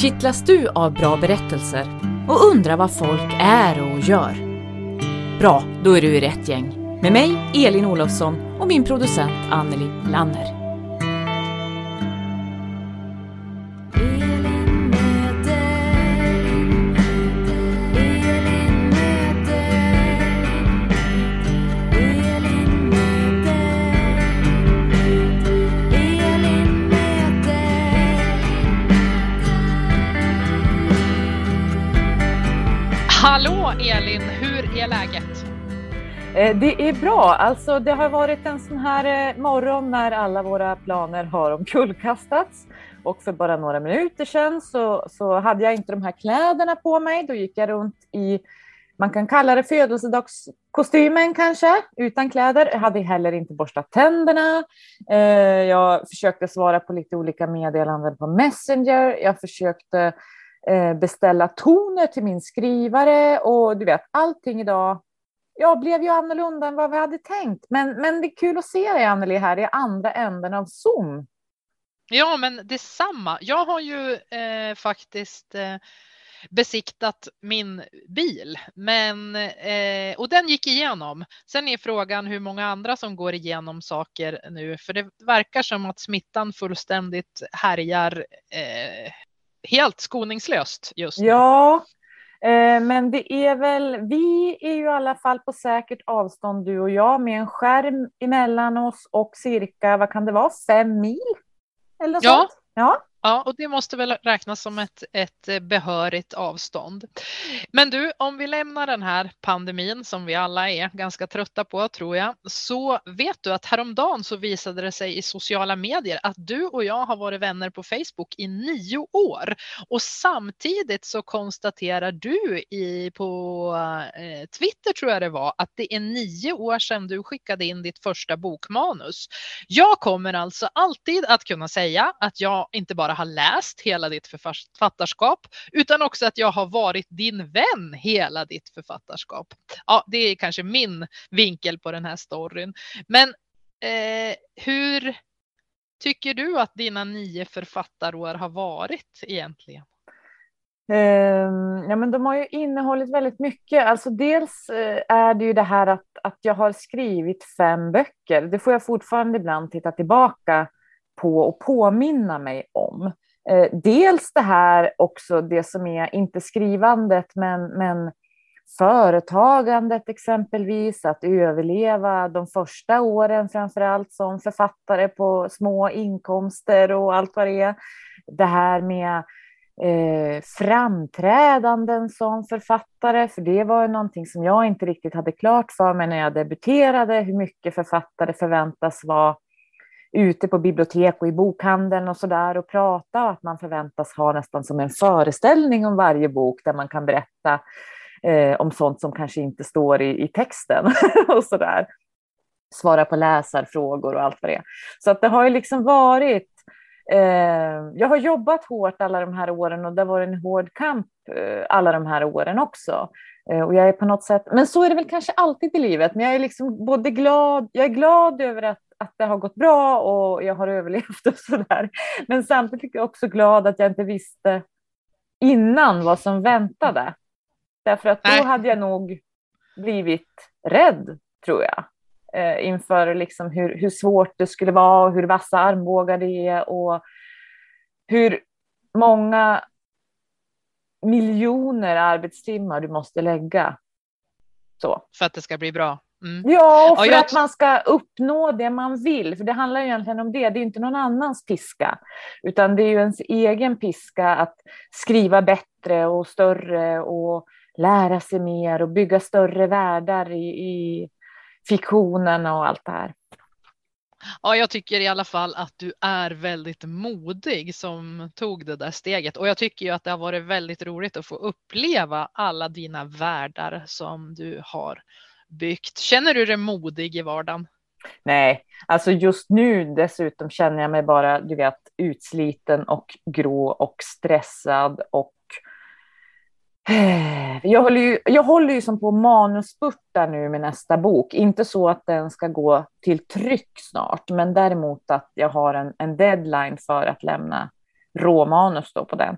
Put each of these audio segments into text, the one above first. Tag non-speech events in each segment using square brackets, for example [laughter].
Kittlas du av bra berättelser och undrar vad folk är och gör? Bra, då är du i rätt gäng. Med mig, Elin Olofsson och min producent Anneli Lanner. Eh, det är bra. Alltså, det har varit en sån här eh, morgon när alla våra planer har omkullkastats. Och för bara några minuter sedan så, så hade jag inte de här kläderna på mig. Då gick jag runt i, man kan kalla det födelsedagskostymen kanske, utan kläder. Jag hade heller inte borstat tänderna. Eh, jag försökte svara på lite olika meddelanden på Messenger. Jag försökte beställa toner till min skrivare och du vet, allting idag ja, blev ju annorlunda än vad vi hade tänkt. Men, men det är kul att se dig, Anneli, här i andra änden av Zoom. Ja, men detsamma. Jag har ju eh, faktiskt eh, besiktat min bil, men eh, och den gick igenom. Sen är frågan hur många andra som går igenom saker nu, för det verkar som att smittan fullständigt härjar eh, helt skoningslöst just nu. Ja, men det är väl, vi är ju i alla fall på säkert avstånd, du och jag, med en skärm emellan oss och cirka, vad kan det vara, fem mil? Eller Ja. sånt? Ja. Ja, och det måste väl räknas som ett, ett eh, behörigt avstånd. Men du, om vi lämnar den här pandemin som vi alla är ganska trötta på tror jag, så vet du att häromdagen så visade det sig i sociala medier att du och jag har varit vänner på Facebook i nio år och samtidigt så konstaterar du i, på eh, Twitter tror jag det var att det är nio år sedan du skickade in ditt första bokmanus. Jag kommer alltså alltid att kunna säga att jag inte bara har läst hela ditt författarskap utan också att jag har varit din vän hela ditt författarskap. Ja, det är kanske min vinkel på den här storyn. Men eh, hur tycker du att dina nio författarår har varit egentligen? Ehm, ja, men de har ju innehållit väldigt mycket. Alltså dels eh, är det ju det här att, att jag har skrivit fem böcker. Det får jag fortfarande ibland titta tillbaka på och påminna mig om. Eh, dels det här också, det som är inte skrivandet, men, men företagandet exempelvis, att överleva de första åren framför allt som författare på små inkomster och allt vad det är. Det här med eh, framträdanden som författare, för det var ju någonting som jag inte riktigt hade klart för mig när jag debuterade, hur mycket författare förväntas vara ute på bibliotek och i bokhandeln och sådär och prata och att man förväntas ha nästan som en föreställning om varje bok där man kan berätta eh, om sånt som kanske inte står i, i texten [laughs] och sådär. Svara på läsarfrågor och allt vad det är. Så att det har ju liksom varit Eh, jag har jobbat hårt alla de här åren och det har varit en hård kamp eh, alla de här åren också. Eh, och jag är på något sätt, men så är det väl kanske alltid i livet, men jag är liksom både glad, jag är glad över att, att det har gått bra och jag har överlevt och sådär. Men samtidigt är jag också glad att jag inte visste innan vad som väntade. Därför att då Nej. hade jag nog blivit rädd, tror jag eh, inför liksom hur, hur svårt det skulle vara och hur vassa armbågar det är och hur många miljoner arbetstimmar du måste lägga. Så. För att det ska bli bra? Mm. Ja, för ja, att man ska uppnå det man vill. För det handlar egentligen om det. Det är inte någon annans piska, utan det är ju ens egen piska att skriva bättre och större och lära sig mer och bygga större världar i, i fiktionen och allt det här. Ja, jag tycker i alla fall att du är väldigt modig som tog det där steget och jag tycker ju att det har varit väldigt roligt att få uppleva alla dina världar som du har byggt. Känner du dig modig i vardagen? Nej, alltså just nu dessutom känner jag mig bara, du vet, utsliten och grå och stressad och [sighs] jag håller, ju, jag håller ju som på manusspurta nu med nästa bok. Inte så att den ska gå till tryck snart, men däremot att jag har en, en deadline för att lämna råmanus då på den.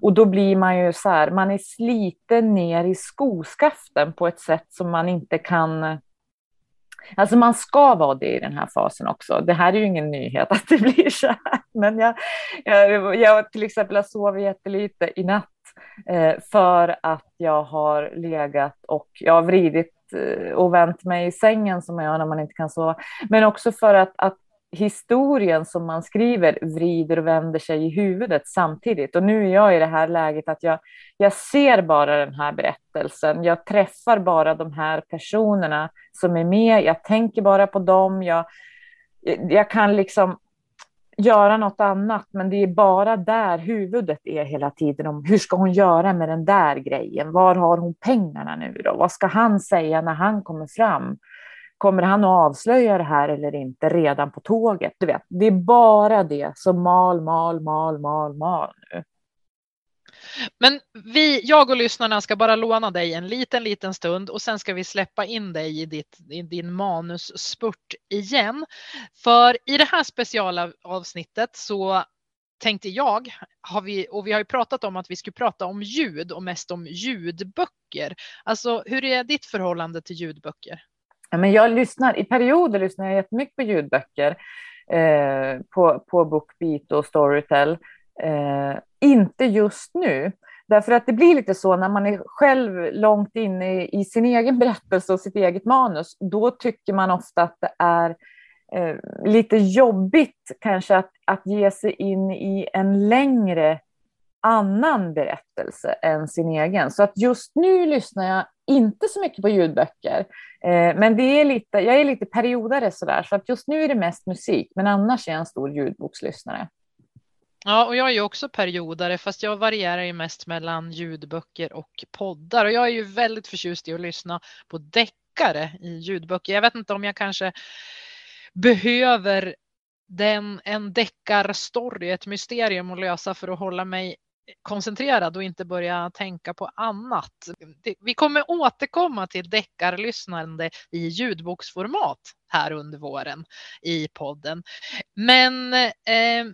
Och då blir man ju så här, man är sliten ner i skoskaften på ett sätt som man inte kan Alltså man ska vara det i den här fasen också. Det här är ju ingen nyhet att det blir så här. Men jag, jag, jag till exempel har sovit jättelite i natt eh, för att jag har legat och jag har vridit eh, och vänt mig i sängen som man gör när man inte kan sova. Men också för att, att historien som man skriver vrider och vänder sig i huvudet samtidigt. Och nu är jag i det här läget att jag, jag ser bara den här berättelsen. Jag träffar bara de här personerna som är med. Jag tänker bara på dem. Jag, jag kan liksom göra något annat, men det är bara där huvudet är hela tiden om hur ska hon göra med den där grejen? Var har hon pengarna nu då? Vad ska han säga när han kommer fram? Kommer han att avslöja det här eller inte redan på tåget? Du vet, det är bara det som mal, mal, mal, mal, mal nu. Men vi, jag och lyssnarna ska bara låna dig en liten, liten stund och sen ska vi släppa in dig i, ditt, i din manusspurt igen. För i det här specialavsnittet så tänkte jag, har vi, och vi har ju pratat om att vi skulle prata om ljud och mest om ljudböcker. Alltså hur är ditt förhållande till ljudböcker? Ja, men jag lyssnar, I perioder lyssnar jag jättemycket på ljudböcker eh, på, på Bookbeat och Storytel. Eh, inte just nu, därför att det blir lite så när man är själv långt inne i sin egen berättelse och sitt eget manus. Då tycker man ofta att det är eh, lite jobbigt kanske att, att ge sig in i en längre annan berättelse än sin egen. Så att just nu lyssnar jag inte så mycket på ljudböcker. Eh, men det är lite, jag är lite periodare sådär, så att just nu är det mest musik, men annars är jag en stor ljudbokslyssnare. Ja, och jag är ju också periodare, fast jag varierar ju mest mellan ljudböcker och poddar. Och jag är ju väldigt förtjust i att lyssna på deckare i ljudböcker. Jag vet inte om jag kanske behöver den, en deckarstory, ett mysterium att lösa för att hålla mig koncentrerad och inte börja tänka på annat. Vi kommer återkomma till deckarlyssnande i ljudboksformat här under våren i podden. Men eh,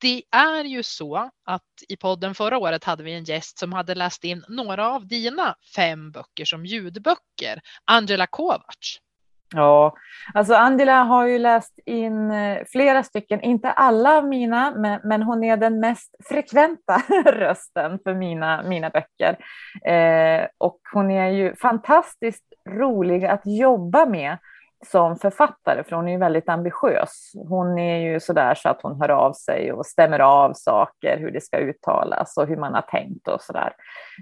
det är ju så att i podden förra året hade vi en gäst som hade läst in några av dina fem böcker som ljudböcker, Angela Kovacs. Ja, alltså Angela har ju läst in eh, flera stycken, inte alla av mina, men, men hon är den mest frekventa [laughs] rösten för mina, mina böcker. Eh, och hon är ju fantastiskt rolig att jobba med som författare, för hon är ju väldigt ambitiös. Hon är ju sådär så att hon hör av sig och stämmer av saker, hur det ska uttalas och hur man har tänkt och sådär.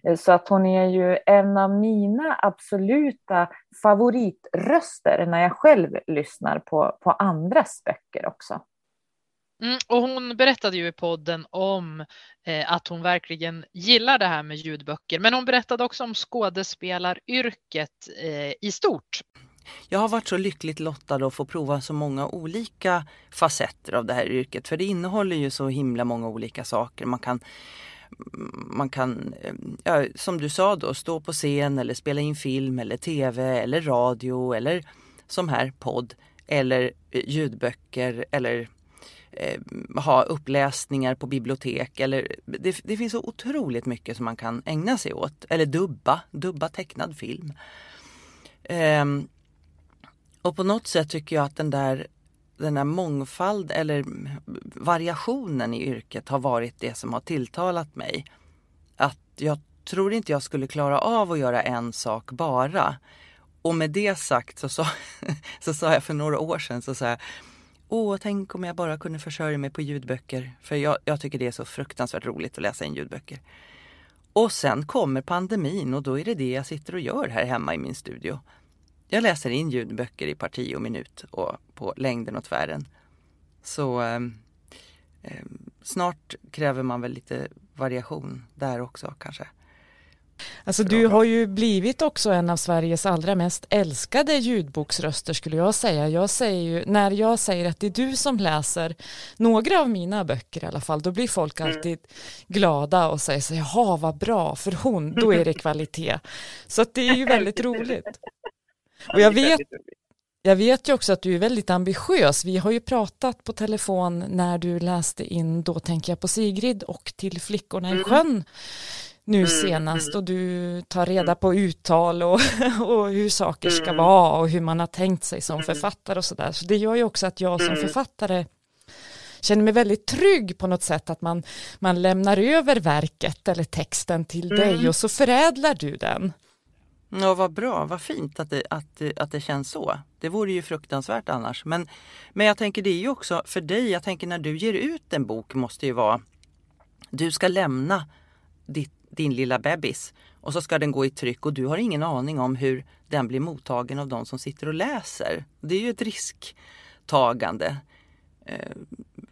Eh, så att hon är ju en av mina absoluta favoritröster när jag själv lyssnar på, på andras böcker också. Mm, och hon berättade ju i podden om eh, att hon verkligen gillar det här med ljudböcker, men hon berättade också om skådespelaryrket eh, i stort. Jag har varit så lyckligt lottad att få prova så många olika facetter av det här yrket. För det innehåller ju så himla många olika saker. Man kan, man kan eh, ja, som du sa då, stå på scen eller spela in film eller tv eller radio eller som här podd eller eh, ljudböcker eller eh, ha uppläsningar på bibliotek. Eller, det, det, finns så otroligt mycket som man kan ägna sig åt. Eller dubba, dubba tecknad film. Um, och på något sätt tycker jag att den där, den där mångfald eller variationen i yrket har varit det som har tilltalat mig. Att jag tror inte jag skulle klara av att göra en sak bara. Och med det sagt så sa, [laughs] så sa jag för några år sedan så sa jag Åh, tänk om jag bara kunde försörja mig på ljudböcker. För jag, jag tycker det är så fruktansvärt roligt att läsa in ljudböcker. Och sen kommer pandemin och då är det det jag sitter och gör här hemma i min studio. Jag läser in ljudböcker i parti och minut och på längden och tvären. Så eh, snart kräver man väl lite variation där också kanske. Alltså du har ju blivit också en av Sveriges allra mest älskade ljudboksröster skulle jag säga. Jag säger ju, när jag säger att det är du som läser några av mina böcker i alla fall, då blir folk mm. alltid glada och säger så jaha vad bra, för hon, då är det kvalitet. Så att det är ju väldigt roligt. [laughs] Och jag vet, jag vet ju också att du är väldigt ambitiös. Vi har ju pratat på telefon när du läste in Då tänker jag på Sigrid och Till flickorna i mm. sjön nu mm, senast mm. och du tar reda på uttal och, [laughs] och hur saker ska vara och hur man har tänkt sig som författare och sådär. Så det gör ju också att jag som författare känner mig väldigt trygg på något sätt att man, man lämnar över verket eller texten till dig och så förädlar du den. Ja, vad bra, vad fint att det, att, att det känns så. Det vore ju fruktansvärt annars. Men, men jag tänker det är ju också för dig, jag tänker när du ger ut en bok måste ju vara, du ska lämna ditt din lilla bebis och så ska den gå i tryck och du har ingen aning om hur den blir mottagen av de som sitter och läser. Det är ju ett risktagande eh,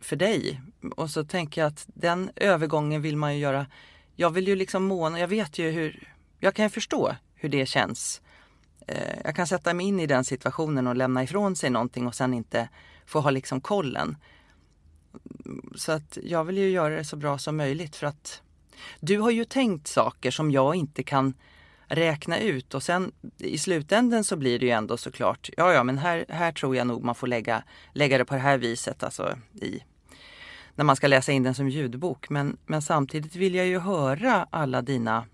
för dig. Och så tänker jag att den övergången vill man ju göra. Jag vill ju liksom måna, jag vet ju hur, jag kan ju förstå hur det känns. Eh, jag kan sätta mig in i den situationen och lämna ifrån sig någonting och sen inte få ha liksom kollen. Så att jag vill ju göra det så bra som möjligt för att du har ju tänkt saker som jag inte kan räkna ut och sen i slutänden så blir det ju ändå såklart, ja ja men här, här tror jag nog man får lägga, lägga det på det här viset, alltså i när man ska läsa in den som ljudbok. Men, men samtidigt vill jag ju höra alla dina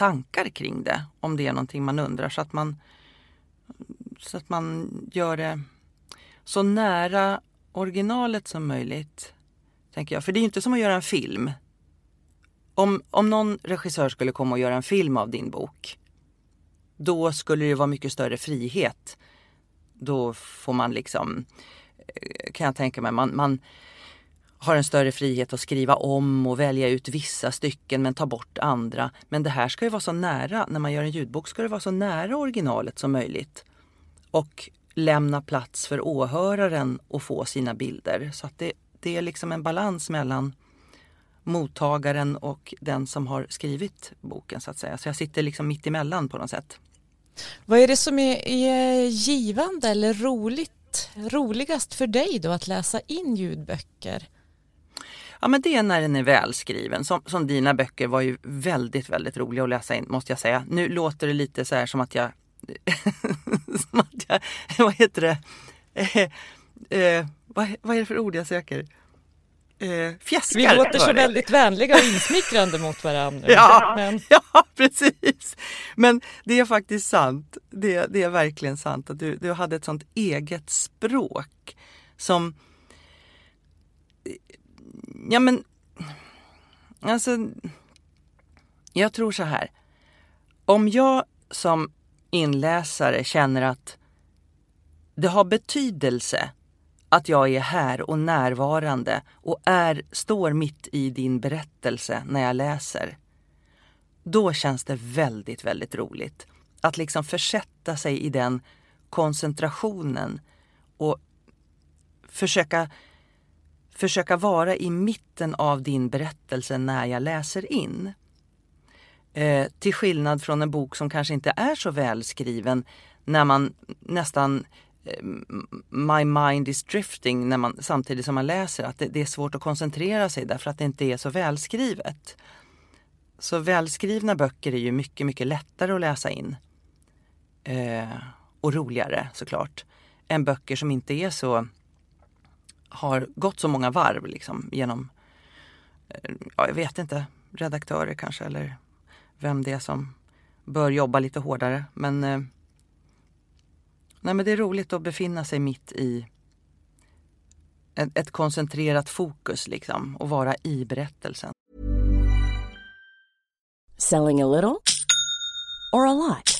tankar kring det, om det är någonting man undrar så att man, så att man gör det så nära originalet som möjligt. Tänker jag. För det är ju inte som att göra en film om, om någon regissör skulle komma och göra en film av din bok, då skulle det vara mycket större frihet. Då får man liksom, eh, kan jag tänka mig, man, man har en större frihet att skriva om och välja ut vissa stycken men ta bort andra. Men det här ska ju vara så nära, när man gör en ljudbok ska det vara så nära originalet som möjligt. Och lämna plats för åhöraren att få sina bilder. Så att det, det är liksom en balans mellan mottagaren och den som har skrivit boken så att säga. Så jag sitter liksom mitt emellan på något sätt. Vad är det som är, är givande eller roligt, roligast för dig då att läsa in ljudböcker? Ja men det är när den är välskriven. Som, som dina böcker var ju väldigt, väldigt roliga att läsa in måste jag säga. Nu låter det lite så här som att jag, [laughs] som att jag [laughs] vad heter det, eh, eh, vad, vad är det för ord jag söker? eh, fjäskar. Vi låter så väldigt vänliga och insmickrande mot varandra. [laughs] Ja, Men... ja, precis. Men det är faktiskt sant. Det, det, är verkligen sant att du, du hade ett sånt eget språk som... Ja, men... Alltså... Jag tror så här. Om jag som inläsare känner att det har betydelse att jag är här och närvarande och är, står mitt i din berättelse när jag läser. Då känns det väldigt, väldigt roligt. Att liksom försätta sig i den koncentrationen och försöka, försöka vara i mitten av din berättelse när jag läser in. Eh, till skillnad från en bok som kanske inte är så välskriven när man nästan Eh, my mind is drifting när man, samtidigt som man läser. Att det, det, är svårt att koncentrera sig därför att det inte är så välskrivet. Så välskrivna böcker är ju mycket, mycket lättare att läsa in. Eh, och roligare såklart. Än böcker som inte är så har gått så många varv liksom genom, eh, ja, jag vet inte, redaktörer kanske eller vem det är som bör jobba lite hårdare. Men eh, Nej, men det är roligt att befinna sig mitt i ett, ett koncentrerat fokus liksom och vara i berättelsen. Selling a little or a lot?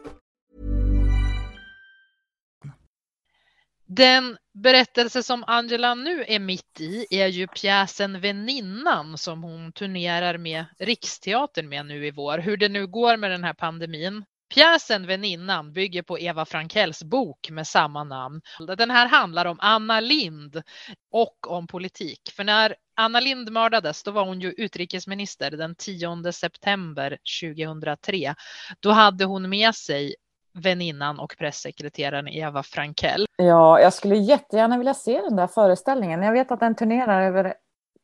Den berättelse som Angela nu är mitt i är ju pjäsen Väninnan som hon turnerar med Riksteatern med nu i vår. Hur det nu går med den här pandemin. Pjäsen Väninnan bygger på Eva Frankells bok med samma namn. Den här handlar om Anna Lind och om politik. För när Anna Lind mördades, då var hon ju utrikesminister den 10 september 2003. Då hade hon med sig väninnan och pressekreteraren Eva Frankell. Ja, jag skulle jättegärna vilja se den där föreställningen. Jag vet att den turnerar över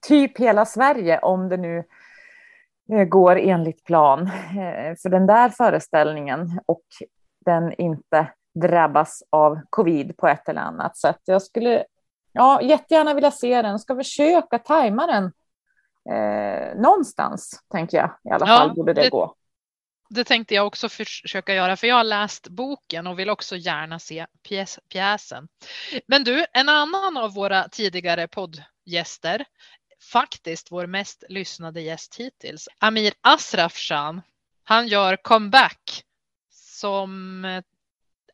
typ hela Sverige om det nu eh, går enligt plan. Eh, för den där föreställningen och den inte drabbas av covid på ett eller annat sätt. Jag skulle ja, jättegärna vilja se den. Ska försöka tajma den eh, någonstans, tänker jag. I alla Ja, fall borde det, det- gå. Det tänkte jag också försöka göra, för jag har läst boken och vill också gärna se pjäs, pjäsen. Men du, en annan av våra tidigare poddgäster, faktiskt vår mest lyssnade gäst hittills, Amir Asrafshan, han gör comeback som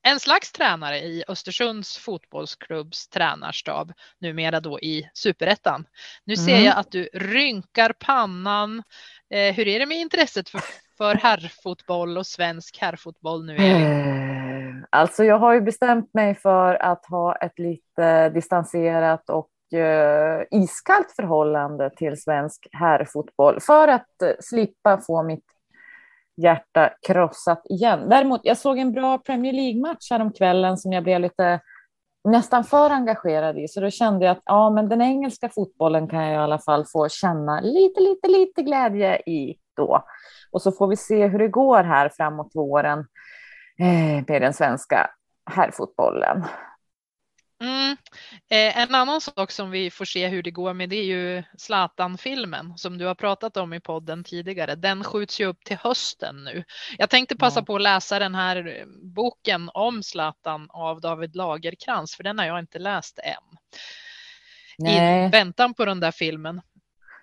en slags tränare i Östersunds fotbollsklubbs tränarstab, numera då i superettan. Nu ser Mm. jag att du rynkar pannan. Eh, hur är det med intresset för, för herrfotboll och svensk herrfotboll nu? Elin? Eh, alltså jag har ju bestämt mig för att ha ett lite distanserat och eh, iskallt förhållande till svensk herrfotboll för att eh, slippa få mitt hjärta krossat igen. Däremot, jag såg en bra Premier League-match häromkvällen som jag blev lite nästan för engagerad i, så då kände jag att ja, men den engelska fotbollen kan jag i alla fall få känna lite, lite, lite glädje i då. Och så får vi se hur det går här framåt våren eh, med den svenska herrfotbollen. Mm. Eh, en annan sak som vi får se hur det går med det är ju Zlatan-filmen som du har pratat om i podden tidigare. Den skjuts ju upp till hösten nu. Jag tänkte passa på att läsa den här eh, boken om Zlatan av David Lagerkrans för den har jag inte läst än. I Nej. väntan på den där filmen.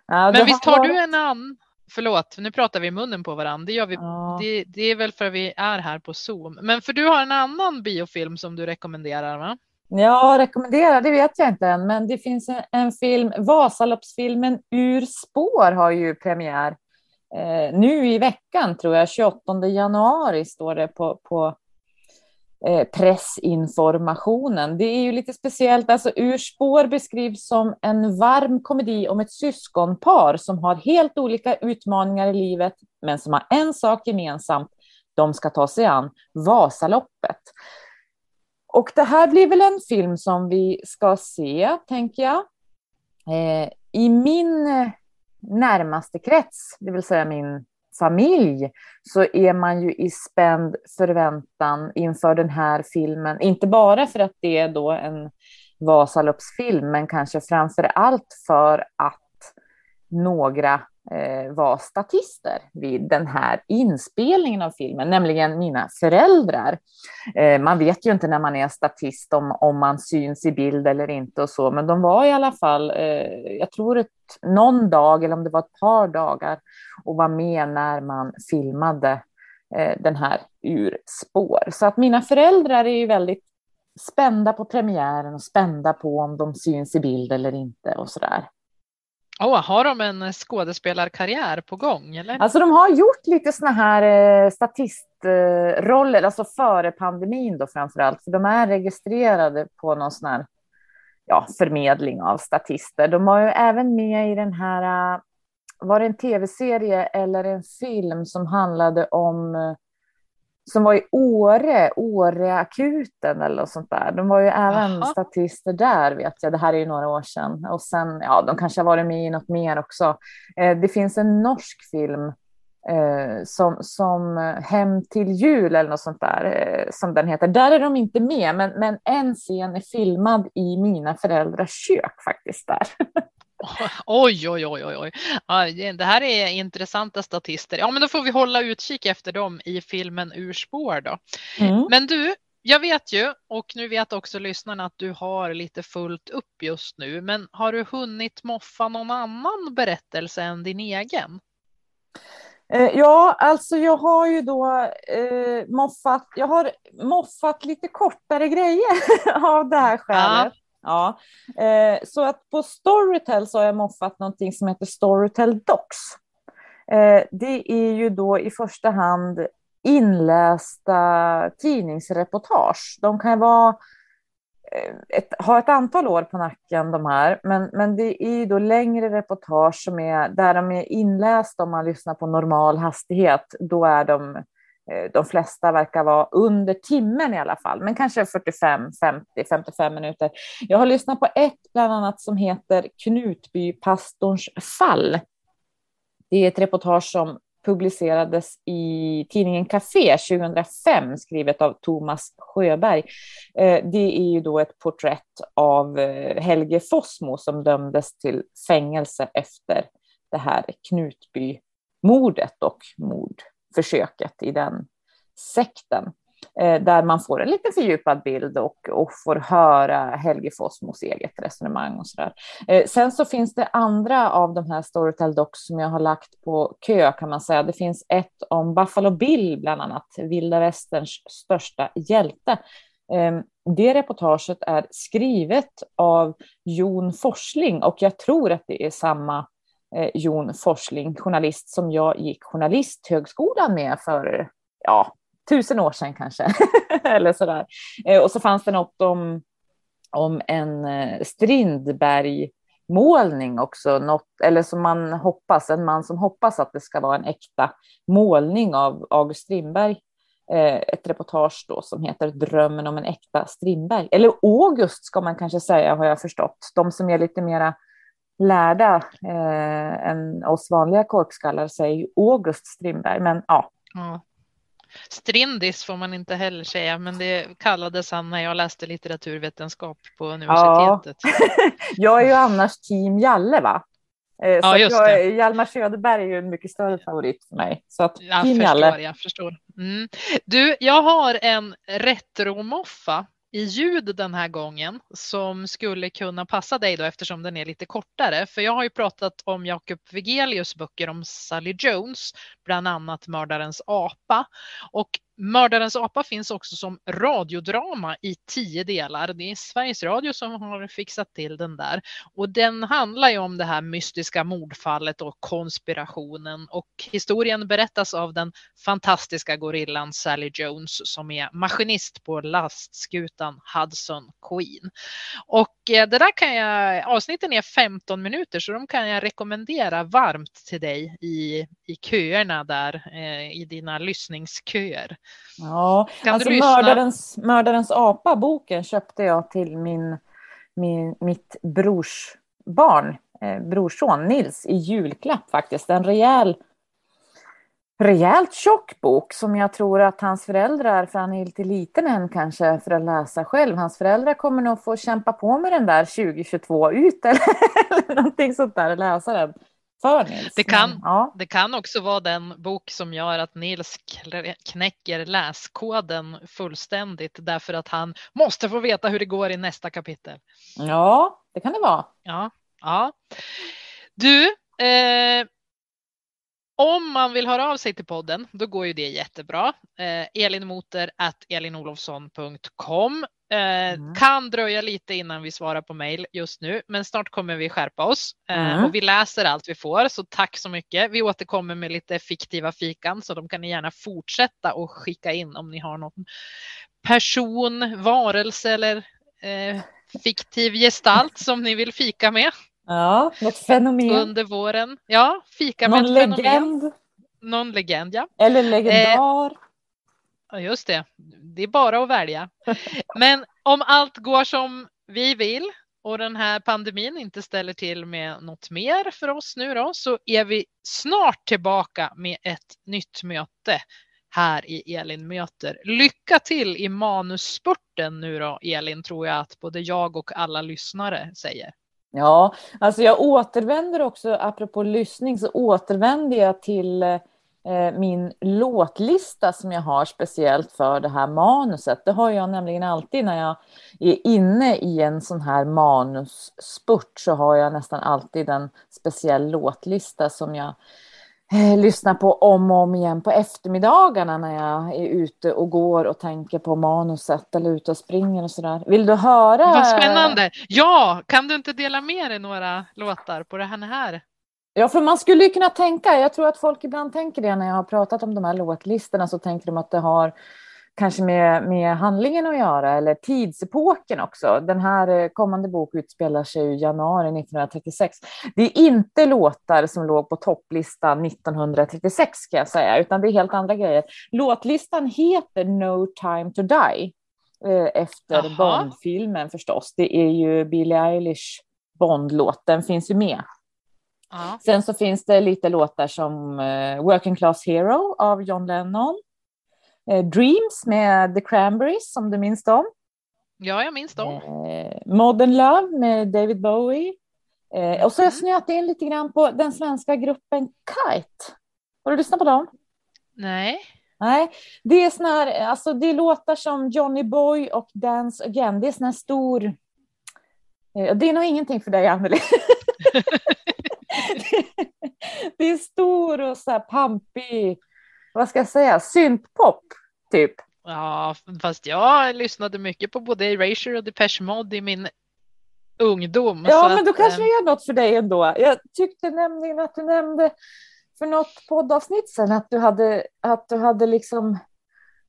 Ja, Men visst har varit- du en annan? Förlåt, nu pratar vi i munnen på varandra. Det, gör vi, Ja. det, det är väl för att vi är här på Zoom. Men för du har en annan biofilm som du rekommenderar va? Ja, rekommendera, det vet jag inte än, men det finns en, en film, Vasaloppsfilmen Ur spår har ju premiär eh, nu i veckan tror jag, 28 januari står det på, på Eh, pressinformationen. Det är ju lite speciellt, alltså Ur spår beskrivs som en varm komedi om ett syskonpar som har helt olika utmaningar i livet, men som har en sak gemensamt, de ska ta sig an Vasaloppet. Och det här blir väl en film som vi ska se, tänker jag. Eh, I min eh, närmaste krets, det vill säga min familj, så är man ju i spänd förväntan inför den här filmen. Inte bara för att det är då en Vasaloppsfilm, men kanske framför allt för att några Eh, var statister vid den här inspelningen av filmen, nämligen mina föräldrar. Eh, man vet ju inte när man är statist om, om man syns i bild eller inte och så, men de var i alla fall, eh, jag tror ett, någon dag eller om det var ett par dagar och var med när man filmade eh, den här ur spår. Så att mina föräldrar är ju väldigt spända på premiären och spända på om de syns i bild eller inte och sådär. Oh, har de en eh, skådespelarkarriär på gång? Eller? Alltså de har gjort lite såna här eh, statistroller, alltså före pandemin då framför allt. För de är registrerade på någon sån här ja, förmedling av statister. De var ju även med i den här, eh, var det en tv-serie eller en film som handlade om eh, som var i Åre, Åreakuten eller något sånt där. De var ju även Aha. statister där vet jag. Det här är ju några år sedan. Och sen, ja, de kanske har varit med i något mer också. Eh, det finns en norsk film eh, som, som Hem till jul eller något sånt där, eh, som den heter. Där är de inte med, men, men en scen är filmad i mina föräldrars kök faktiskt där. [laughs] Oj, oj, oj, oj, oj. det här är intressanta statister. Ja, men då får vi hålla utkik efter dem i filmen Ur spår då. Mm. Men du, jag vet ju och nu vet också lyssnarna att du har lite fullt upp just nu. Men har du hunnit moffa någon annan berättelse än din egen? Eh, ja, alltså jag har ju då eh, moffat, jag har moffat lite kortare grejer [laughs] av det här skälet. Ja, eh, så att på Storytel så har jag moffat någonting som heter Storytel Docs. Eh, det är ju då i första hand inlästa tidningsreportage. De kan vara eh, ett, ha ett antal år på nacken de här, men, men det är ju då längre reportage som är där de är inlästa om man lyssnar på normal hastighet. Då är de Eh, Eh, de flesta verkar vara under timmen i alla fall, men kanske 45, 50, 55 minuter. Jag har lyssnat på ett bland annat som heter Knutbypastorns fall. Det är ett reportage som publicerades i tidningen Café 2005, skrivet av Thomas Sjöberg. Eh, det är ju då ett porträtt av eh, Helge Fossmo som dömdes till fängelse efter det här Knutbymordet och mord försöket i den sekten. Eh, där man får en lite fördjupad bild och, och får höra Helge Fossmos eget resonemang och sådär. Eh, sen så finns det andra av de här Storytel Docs som jag har lagt på kö kan man säga. Det finns ett om Buffalo Bill bland annat, vilda västerns största hjälte. Ehm, det reportaget är skrivet av Jon Forsling och jag tror att det är samma eh, Jon Forsling, journalist som jag gick journalisthögskolan med för ja, tusen år sedan kanske. [laughs] Eller sådär. Eh, och så fanns det något om, om en eh, Strindberg målning också, något, eller som man hoppas, en man som hoppas att det ska vara en äkta målning av August Strindberg. Eh, ett reportage då som heter Drömmen om en äkta Strindberg. Eller August ska man kanske säga har jag förstått. De som är lite mera lärda eh, än oss vanliga korkskallar säger August Strindberg, men ja. ja. Strindis får man inte heller säga, men det kallades han när jag läste litteraturvetenskap på universitetet. Ja. [laughs] jag är ju annars team Jalle, va? Eh, ja, just jag, det. Hjalmar Söderberg är ju en mycket större favorit för mig. Så att, jag förstår. Jag förstår. Mm. Du, jag har en retromoffa i ljud den här gången som skulle kunna passa dig då eftersom den är lite kortare. För jag har ju pratat om Jakob Wegelius böcker om Sally Jones, bland annat Mördarens apa. Och Mördarens apa finns också som radiodrama i tio delar. Det är Sveriges Radio som har fixat till den där. Och den handlar ju om det här mystiska mordfallet och konspirationen. Och historien berättas av den fantastiska gorillan Sally Jones som är maskinist på lastskutan Hudson Queen. Och eh, det där kan jag, avsnitten är 15 minuter så de kan jag rekommendera varmt till dig i, i köerna där, eh, i dina lyssningsköer. Ja, kan alltså mördarens, mördarens apa, boken, köpte jag till min, min, mitt brors barn, eh, brorson Nils, i julklapp faktiskt. En rejäl, rejält tjock bok som jag tror att hans föräldrar, för han är lite liten än kanske för att läsa själv, hans föräldrar kommer nog få kämpa på med den där 2022 ut eller, [laughs] eller någonting sånt där, läsa den för Nils. Det kan, Men, ja. det kan också vara den bok som gör att Nils knäcker läskoden fullständigt därför att han måste få veta hur det går i nästa kapitel. Ja, det kan det vara. Ja, ja. Du, eh, om man vill höra av sig till podden, då går ju det jättebra. Eh, elinmoter elinolofsson.com. Eh, mm. Kan dröja lite innan vi svarar på mejl just nu, men snart kommer vi skärpa oss eh, mm. och vi läser allt vi får. Så tack så mycket. Vi återkommer med lite fiktiva fikan så de kan ni gärna fortsätta och skicka in om ni har någon person, varelse eller eh, fiktiv gestalt som ni vill fika med. Ja, något fenomen. Under våren. Ja, fika Någon med ett legend. fenomen. Någon legend, ja. Eller legendar. Eh, just det. Det är bara att välja. Men om allt går som vi vill och den här pandemin inte ställer till med något mer för oss nu då, så är vi snart tillbaka med ett nytt möte här i Elin möter. Lycka till i manusspurten nu då, Elin, tror jag att både jag och alla lyssnare säger. Ja, alltså jag återvänder också, apropå lyssning, så återvänder jag till eh, min låtlista som jag har speciellt för det här manuset. Det har jag nämligen alltid när jag är inne i en sån här manusspurt så har jag nästan alltid en speciell låtlista som jag eh, lyssnar på om och om igen på eftermiddagarna när jag är ute och går och tänker på manuset eller ute och springer och sådär. Vill du höra? Vad spännande! Ja, kan du inte dela med dig några låtar på det här? Ja, för man skulle ju kunna tänka, jag tror att folk ibland tänker det när jag har pratat om de här låtlistorna så tänker de att det har kanske med, med handlingen att göra eller tidsepoken också. Den här eh, kommande bok utspelar sig i januari 1936. Det är inte låtar som låg på topplistan 1936 ska jag säga, utan det är helt andra grejer. Låtlistan heter No time to die eh, efter Bondfilmen förstås. Det är ju Billie Eilish Bond-låt, den finns ju med. Aha. Sen så finns det lite låtar som uh, Working Class Hero av John Lennon. Eh, Dreams med The Cranberries, om du minns dem. Ja, jag minns dem. Eh, Modern Love med David Bowie. Eh, och så har jag mm. snöat in lite grann på den svenska gruppen Kite. Har du lyssnat på dem? Nej. Nej, det är här, alltså det låtar som Johnny Boy och Dance Again. Det är sån här stor... Det är nog ingenting för dig, Anneli. [laughs] [laughs] det är stor och så här pampig, vad ska jag säga, syntpop typ. Ja, fast jag lyssnade mycket på både Erasure och Depeche Mode i min ungdom. Ja, men då att, kanske det är något för dig ändå. Jag tyckte nämligen att du nämnde för något poddavsnitt sen att du hade, att du hade liksom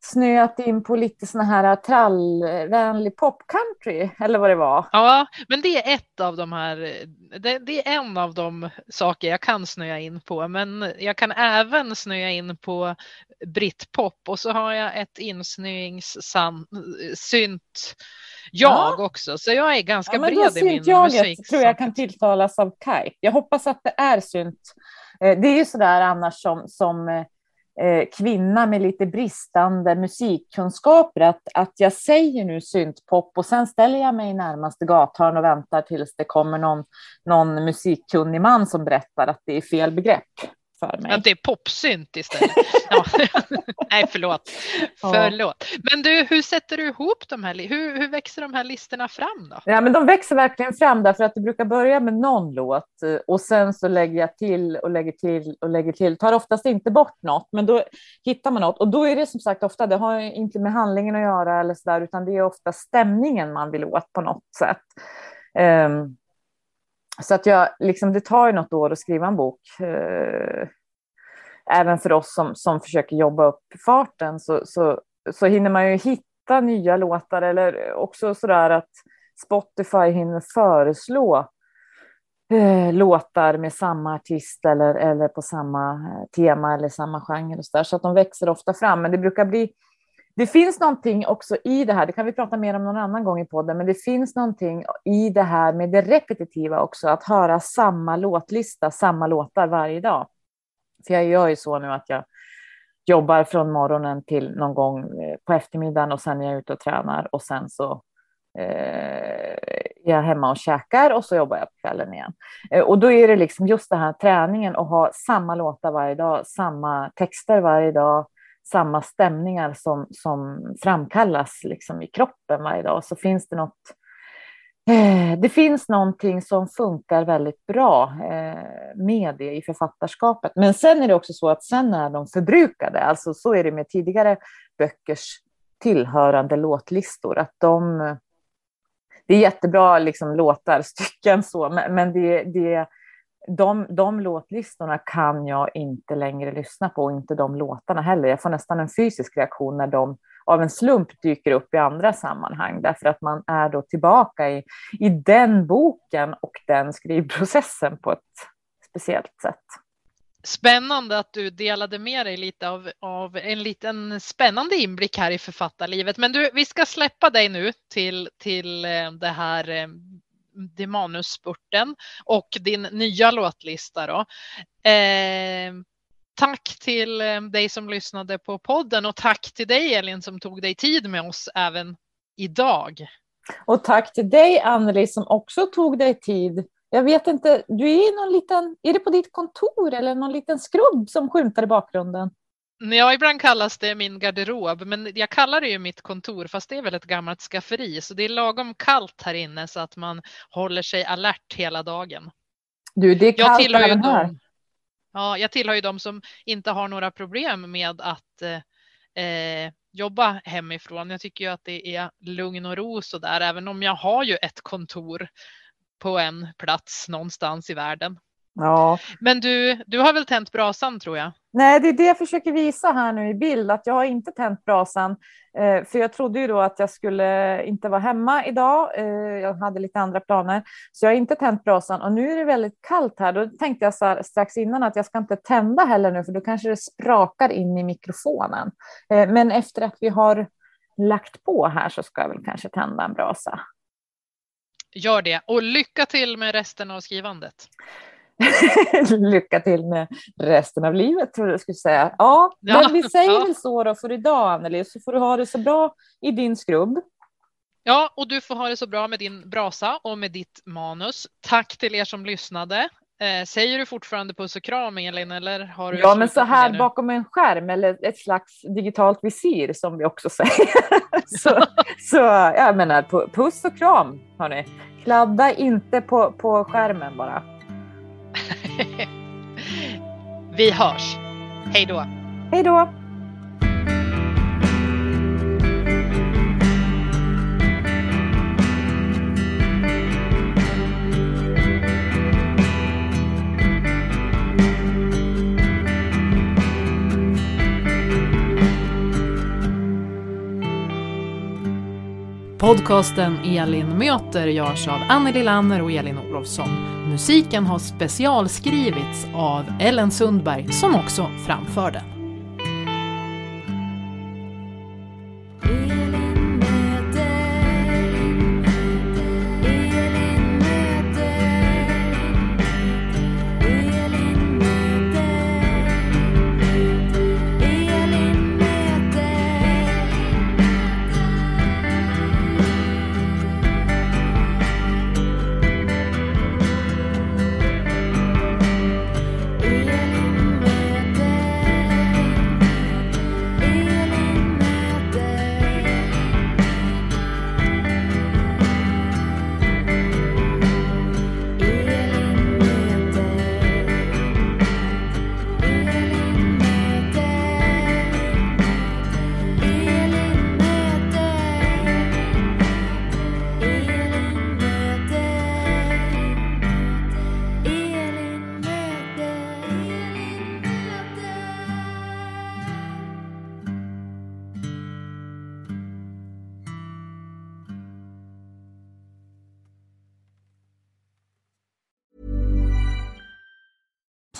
snöat in på lite såna här trallvänlig popcountry eller vad det var. Ja, men det är ett av de här. Det, det, är en av de saker jag kan snöa in på, men jag kan även snöa in på britpop och så har jag ett insnöingssynt jag ja. också, så jag är ganska ja, bred i min musik. tror jag kan tilltalas av Kai. Jag hoppas att det är synt. Eh, det är ju så där annars som, som eh, Eh, kvinna med lite bristande musikkunskaper att, att jag säger nu syntpop och sen ställer jag mig i närmaste gathörn och väntar tills det kommer någon, någon musikkunnig man som berättar att det är fel begrepp för mig. Att det är popsynt istället. ja. [laughs] Nej, förlåt. förlåt. Men du, hur sätter du ihop de här? Hur, hur växer de här listorna fram då? Ja, men de växer verkligen fram därför att det brukar börja med någon låt eh, och sen så lägger jag till och lägger till och lägger till. Tar oftast inte bort något, men då hittar man något och då är det som sagt ofta. Det har inte med handlingen att göra eller så där, utan det är ofta stämningen man vill åt på något sätt. Um, så att jag, liksom, det tar ju något år att skriva en bok. Eh, även för oss som, som försöker jobba upp farten så, så, så hinner man ju hitta nya låtar eller också så där att Spotify hinner föreslå eh, låtar med samma artist eller, eller på samma eh, tema eller samma genre och så där, så att de växer ofta fram. Men det brukar bli det finns någonting också i det här, det kan vi prata mer om någon annan gång i podden, men det finns någonting i det här med det repetitiva också, att höra samma låtlista, samma låtar varje dag. För jag gör ju så nu att jag jobbar från morgonen till någon gång eh, på eftermiddagen och sen är jag ute och tränar och sen så eh, är jag hemma och käkar och så jobbar jag på kvällen igen. Eh, och då är det liksom just den här träningen och ha samma låtar varje dag, samma texter varje dag, samma stämningar som, som framkallas liksom i kroppen varje dag. Så finns det något, eh, det finns någonting som funkar väldigt bra eh, med det i författarskapet. Men sen är det också så att sen är de förbrukade. Alltså så är det med tidigare böckers tillhörande låtlistor. Att de, eh, det är jättebra liksom, låtar, stycken så, men det, det, de, de låtlistorna kan jag inte längre lyssna på, och inte de låtarna heller. Jag får nästan en fysisk reaktion när de av en slump dyker upp i andra sammanhang, därför att man är då tillbaka i, i den boken och den skrivprocessen på ett speciellt sätt. Spännande att du delade med dig lite av, av, en liten spännande inblick här i författarlivet. Men du, vi ska släppa dig nu till, till eh, det här eh, det manusspurten och din nya låtlista. Då. Eh, tack till ehm, dig som lyssnade på podden och tack till dig Elin som tog dig tid med oss även idag. Och tack till dig Anneli som också tog dig tid. Jag vet inte, du är någon liten, är det på ditt kontor eller någon liten skrubb som skymtar i bakgrunden? Ja, ibland kallas det min garderob, men jag kallar det ju mitt kontor, fast det är väl ett gammalt skafferi, så det är lagom kallt här inne så att man håller sig alert hela dagen. Du, det är kallt jag även här. Dem, ja, jag tillhör ju de som inte har några problem med att eh, jobba hemifrån. Jag tycker ju att det är lugn och ro så där, även om jag har ju ett kontor på en plats någonstans i världen. Ja. Men du, du har väl tänt brasan tror jag? Nej, det är det jag försöker visa här nu i bild, att jag har inte tänt brasan. Eh, för jag trodde ju då att jag skulle inte vara hemma idag. Eh, jag hade lite andra planer, så jag har inte tänt brasan. Och nu är det väldigt kallt här. Då tänkte jag så här, strax innan att jag ska inte tända heller nu, för då kanske det sprakar in i mikrofonen. Eh, men efter att vi har lagt på här så ska jag väl kanske tända en brasa. Gör det och lycka till med resten av skrivandet. [laughs] lycka till med resten av livet, tror jag skulle säga. Ja, ja men vi säger ja. väl så då för idag, Anneli, så får du ha det så bra i din skrubb. Ja, och du får ha det så bra med din brasa och med ditt manus. Tack till er som lyssnade. Eh, säger du fortfarande puss och kram Elin eller har du Ja men så här bakom en skärm eller ett slags digitalt visir som vi också säger. [laughs] så, så jag menar puss och kram hörni. Kladda inte på, på skärmen bara. [laughs] Vi hörs. Hej då. Hej då. Podcasten Elin möter görs av Anneli Lanner och Elin Olofsson. Musiken har specialskrivits av Ellen Sundberg som också framför den.